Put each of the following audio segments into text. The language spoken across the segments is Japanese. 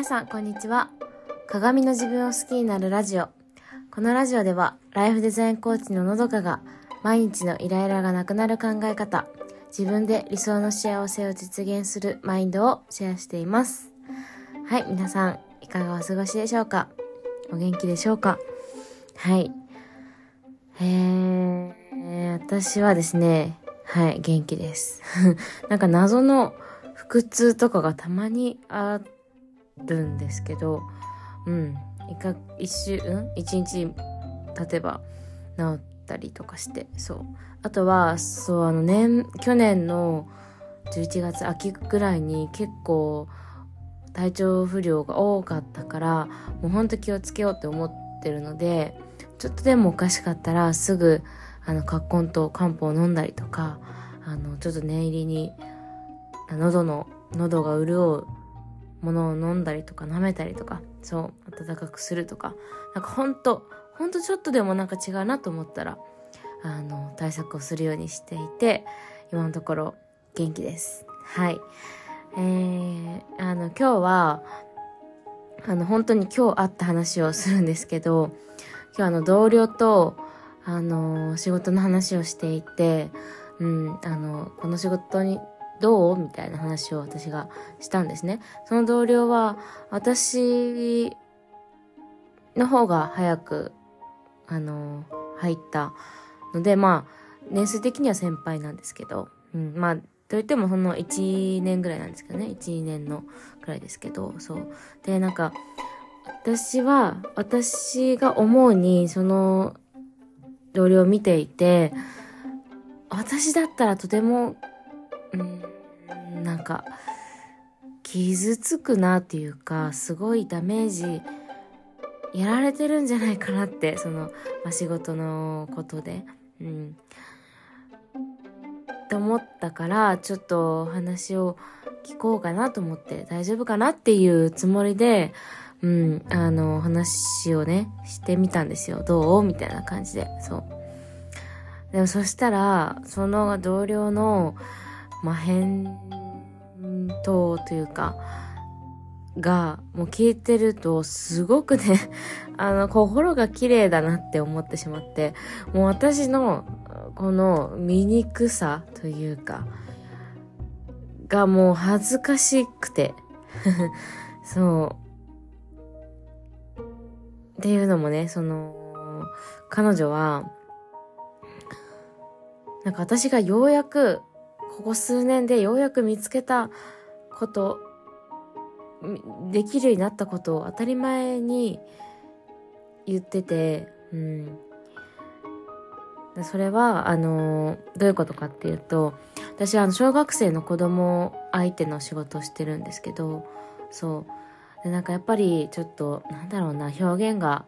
皆さんこんにちは。鏡の自分を好きになるラジオ。このラジオではライフデザインコーチののどかが毎日のイライラがなくなる考え方自分で理想の幸せを実現するマインドをシェアしています。はい皆さんいかがお過ごしでしょうか？お元気でしょうか？はい。えー、私はですねはい元気です。なんか謎の腹痛とかがたまにあってるんですけど、うん。一週、うん一日経てば治ったりとかして、そう。あとは、そう、あの年、去年の11月秋ぐらいに結構体調不良が多かったから、もうほんと気をつけようって思ってるので、ちょっとでもおかしかったらすぐ、あの、葛根と漢方を飲んだりとか、あの、ちょっと念入りに喉の、喉が潤うものを飲んだりとか舐めたりとか、そう、暖かくするとか、なんかほんと、ほんとちょっとでもなんか違うなと思ったら、あの、対策をするようにしていて、今のところ元気です。はい。えー、あの、今日は、あの、本当に今日あった話をするんですけど、今日あの、同僚と、あの、仕事の話をしていて、うん、あの、この仕事にどう？みたいな話を私がしたんですね。その同僚は、私の方が早く、あの、入ったので、まあ、年数的には先輩なんですけど、うん、まあ、といってもその1年ぐらいなんですけどね、1、2年のくらいですけど、そう。で、なんか、私は、私が思うに、その、同僚を見ていて、私だったらとても、うん、なんか傷つくなっていうかすごいダメージやられてるんじゃないかなってその、まあ、仕事のことで。うん。と思ったからちょっと話を聞こうかなと思って大丈夫かなっていうつもりでうんあの話をねしてみたんですよ。どうみたいな感じで。そう。でもそしたらその同僚のまあ、返答というか、が、もう聞いてると、すごくね、あの、心が綺麗だなって思ってしまって、もう私の、この醜さというか、がもう恥ずかしくて、そう。っていうのもね、その、彼女は、なんか私がようやくここ数年でようやく見つけたこと、できるようになったことを当たり前に言ってて、うん。それは、あの、どういうことかっていうと、私あの、小学生の子供相手の仕事をしてるんですけど、そう。で、なんかやっぱりちょっと、なんだろうな、表現が、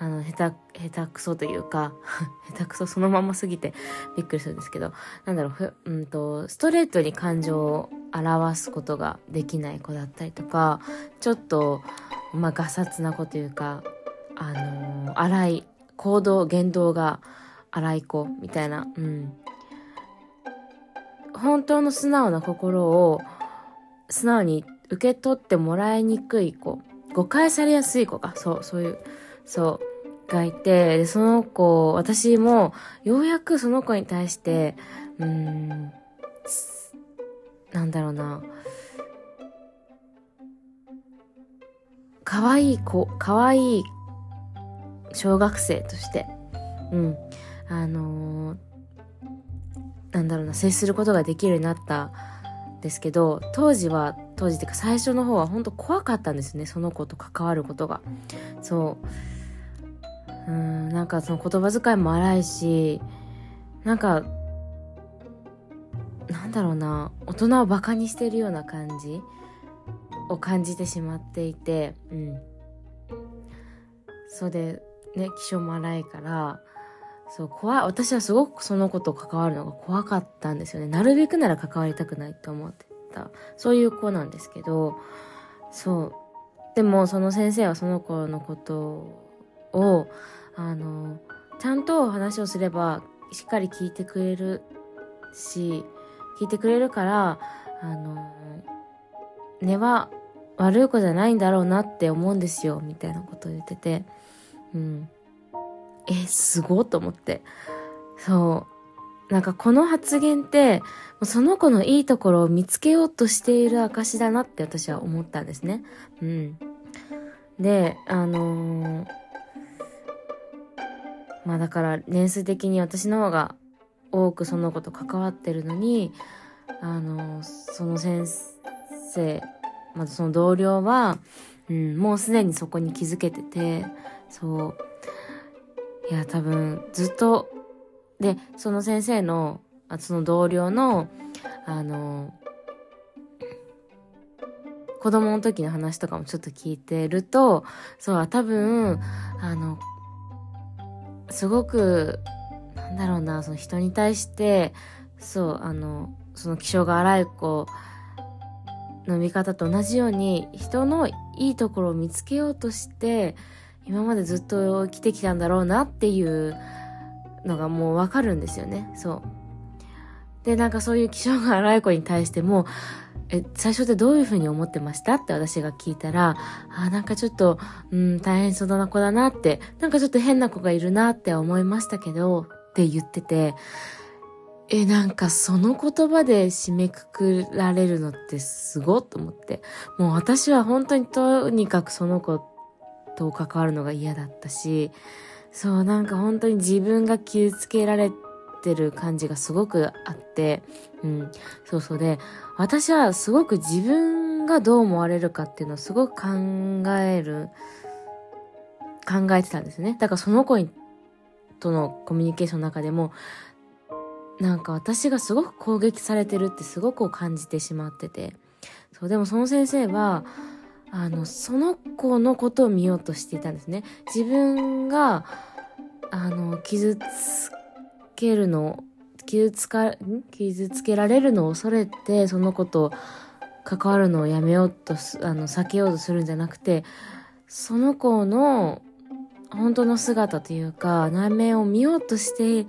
あの、下手、下手くそというか 下手くそそのまますぎてびっくりするんですけど、なんだろう、うんと、ストレートに感情を表すことができない子だったりとか、ちょっと、まあ、ガサツな子というか、あのー、荒い、行動、言動が荒い子みたいな、うん。本当の素直な心を素直に受け取ってもらいにくい子、誤解されやすい子か、そう、そういう、そう。がいて、で、その子、私も、ようやくその子に対して、うーん、なんだろうな、可愛い子、可愛い小学生として、うん、あのー、なんだろうな、接することができるようになったですけど、当時は、当時っていうか最初の方は本当怖かったんですね、その子と関わることが。そう。うんなんかその言葉遣いも荒いしなんかなんだろうな大人をバカにしてるような感じを感じてしまっていてうんそうでね気性も荒いからそう怖い。私はすごくその子と関わるのが怖かったんですよね。なるべくなら関わりたくないと思ってた。そういう子なんですけどそう。でもその先生はその子のことをあのちゃんと話をすればしっかり聞いてくれるし聞いてくれるからあの根は悪い子じゃないんだろうなって思うんですよ、みたいなことを言ってて、うん。え、すごっと思って。そう。なんかこの発言って、その子のいいところを見つけようとしている証だなって私は思ったんですね。うん。で、あのー、まあだから年数的に私の方が多くその子と関わってるのに、あのー、その先生、まずその同僚は、うん、もうすでにそこに気づけてて、そう。いや、多分、ずっと、で、その先生の、あその同僚の、あの、子供の時の話とかもちょっと聞いてると、そう、多分、あの、すごく、なんだろうな、その人に対して、そう、あの、その気性が荒い子の見方と同じように、人のいいところを見つけようとして、今までずっと生きてきたんだろうなっていうのがもうわかるんですよね。そう。で、なんかそういう気性が荒い子に対しても、え、最初ってどういうふうに思ってましたって私が聞いたら、あ、なんかちょっと、うん、大変そうな子だなって、なんかちょっと変な子がいるなって思いましたけど、って言ってて、え、なんかその言葉で締めくくられるのってすごっと思って。もう私は本当にとにかくその子と関わるのが嫌だったし、そう、なんか本当に自分が傷つけられてる感じがすごくあって、うん、そうそうで、私はすごく自分がどう思われるかっていうのをすごく考える、考えてたんですね。だからその子とのコミュニケーションの中でも、なんか私がすごく攻撃されてるってすごく感じてしまってて。そう、でもその先生は、あの、その子のことを見ようとしていたんですね。自分が、あの、傷つけるの、傷つか、傷つけられるのを恐れて、その子と関わるのをやめようとあの、避けようとするんじゃなくて、その子の本当の姿というか、内面を見ようとして、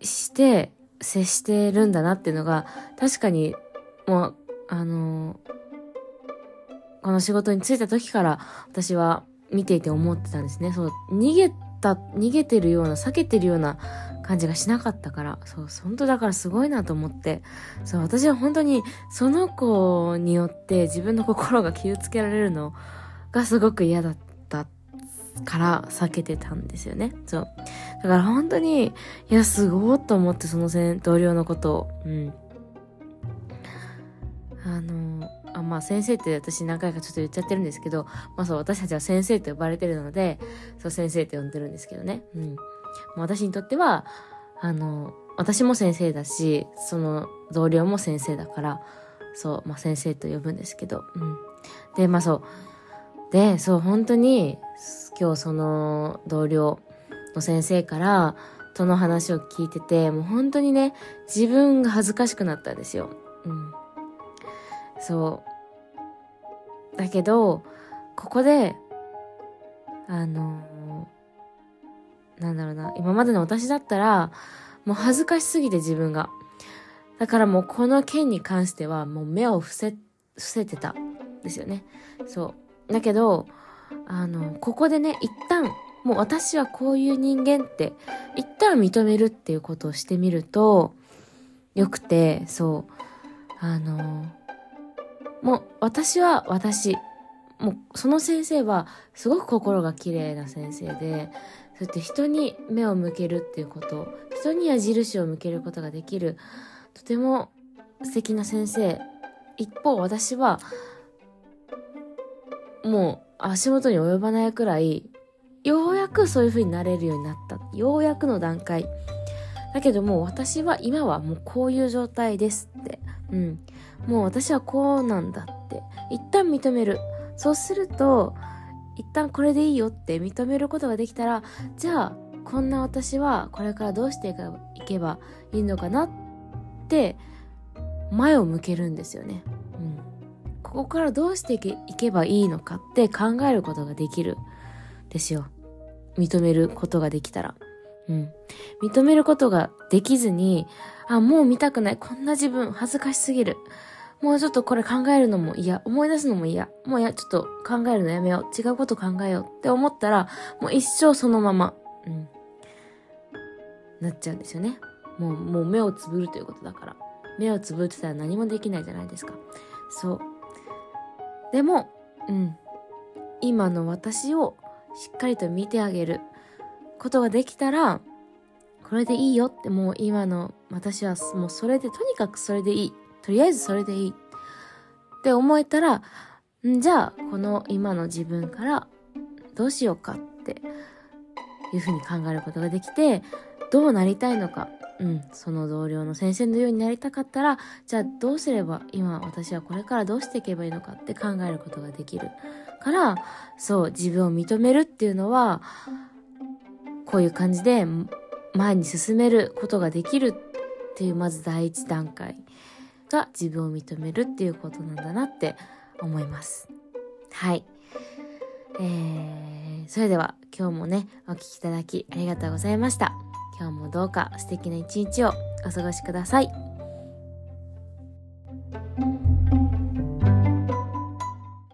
して、接してるんだなっていうのが、確かに、もう、あの、この仕事に就いた時から私は見ていて思ってたんですね。そう、逃げた、逃げてるような、避けてるような感じがしなかったから、そう、本当だからすごいなと思って、そう、私は本当にその子によって自分の心が傷つけられるのがすごく嫌だったから避けてたんですよね。そう。だから本当に、いや、すごいと思ってその同僚のことを、うん。まあ先生って私何回かちょっと言っちゃってるんですけど、まあそう私たちは先生と呼ばれてるので、そう先生って呼んでるんですけどね。うん。まあ、私にとっては、あの、私も先生だし、その同僚も先生だから、そう、まあ先生と呼ぶんですけど、うん。で、まあそう。で、そう、本当に、今日その同僚の先生から、との話を聞いてて、もう本当にね、自分が恥ずかしくなったんですよ。うん。そう。だけど、ここで、あの、なんだろうな、今までの私だったら、もう恥ずかしすぎて自分が。だからもうこの件に関してはもう目を伏せ、伏せてたですよね。そう。だけど、あの、ここでね、一旦、もう私はこういう人間って、一旦認めるっていうことをしてみると、よくて、そう、あの、もう私は私。もうその先生はすごく心が綺麗な先生で、そうやって人に目を向けるっていうこと、人に矢印を向けることができる、とても素敵な先生。一方私は、もう足元に及ばないくらい、ようやくそういう風になれるようになった。ようやくの段階。だけども私は今はもうこういう状態ですって。うん。もう私はこうなんだって。一旦認める。そうすると、一旦これでいいよって認めることができたら、じゃあ、こんな私はこれからどうしていけばいいのかなって、前を向けるんですよね。うん。ここからどうしていけばいいのかって考えることができる。ですよ。認めることができたら。うん。認めることができずに、あ、もう見たくない。こんな自分恥ずかしすぎる。もうちょっとこれ考えるのも嫌、思い出すのも嫌、もういや、ちょっと考えるのやめよう、違うこと考えようって思ったら、もう一生そのまま、うん、なっちゃうんですよね。もう、もう目をつぶるということだから。目をつぶってたら何もできないじゃないですか。そう。でも、うん。今の私をしっかりと見てあげることができたら、これでいいよってもう今の私はもうそれで、とにかくそれでいい。とりあえずそれでいい。って思えたら、んじゃあ、この今の自分からどうしようかっていうふうに考えることができて、どうなりたいのか、うん、その同僚の先生のようになりたかったら、じゃあどうすれば今私はこれからどうしていけばいいのかって考えることができる。から、そう、自分を認めるっていうのは、こういう感じで前に進めることができるっていうまず第一段階が自分を認めるっていうことなんだなって思います。はい。えー、それでは今日もね、お聴きいただきありがとうございました。今日もどうか素敵な一日をお過ごしください。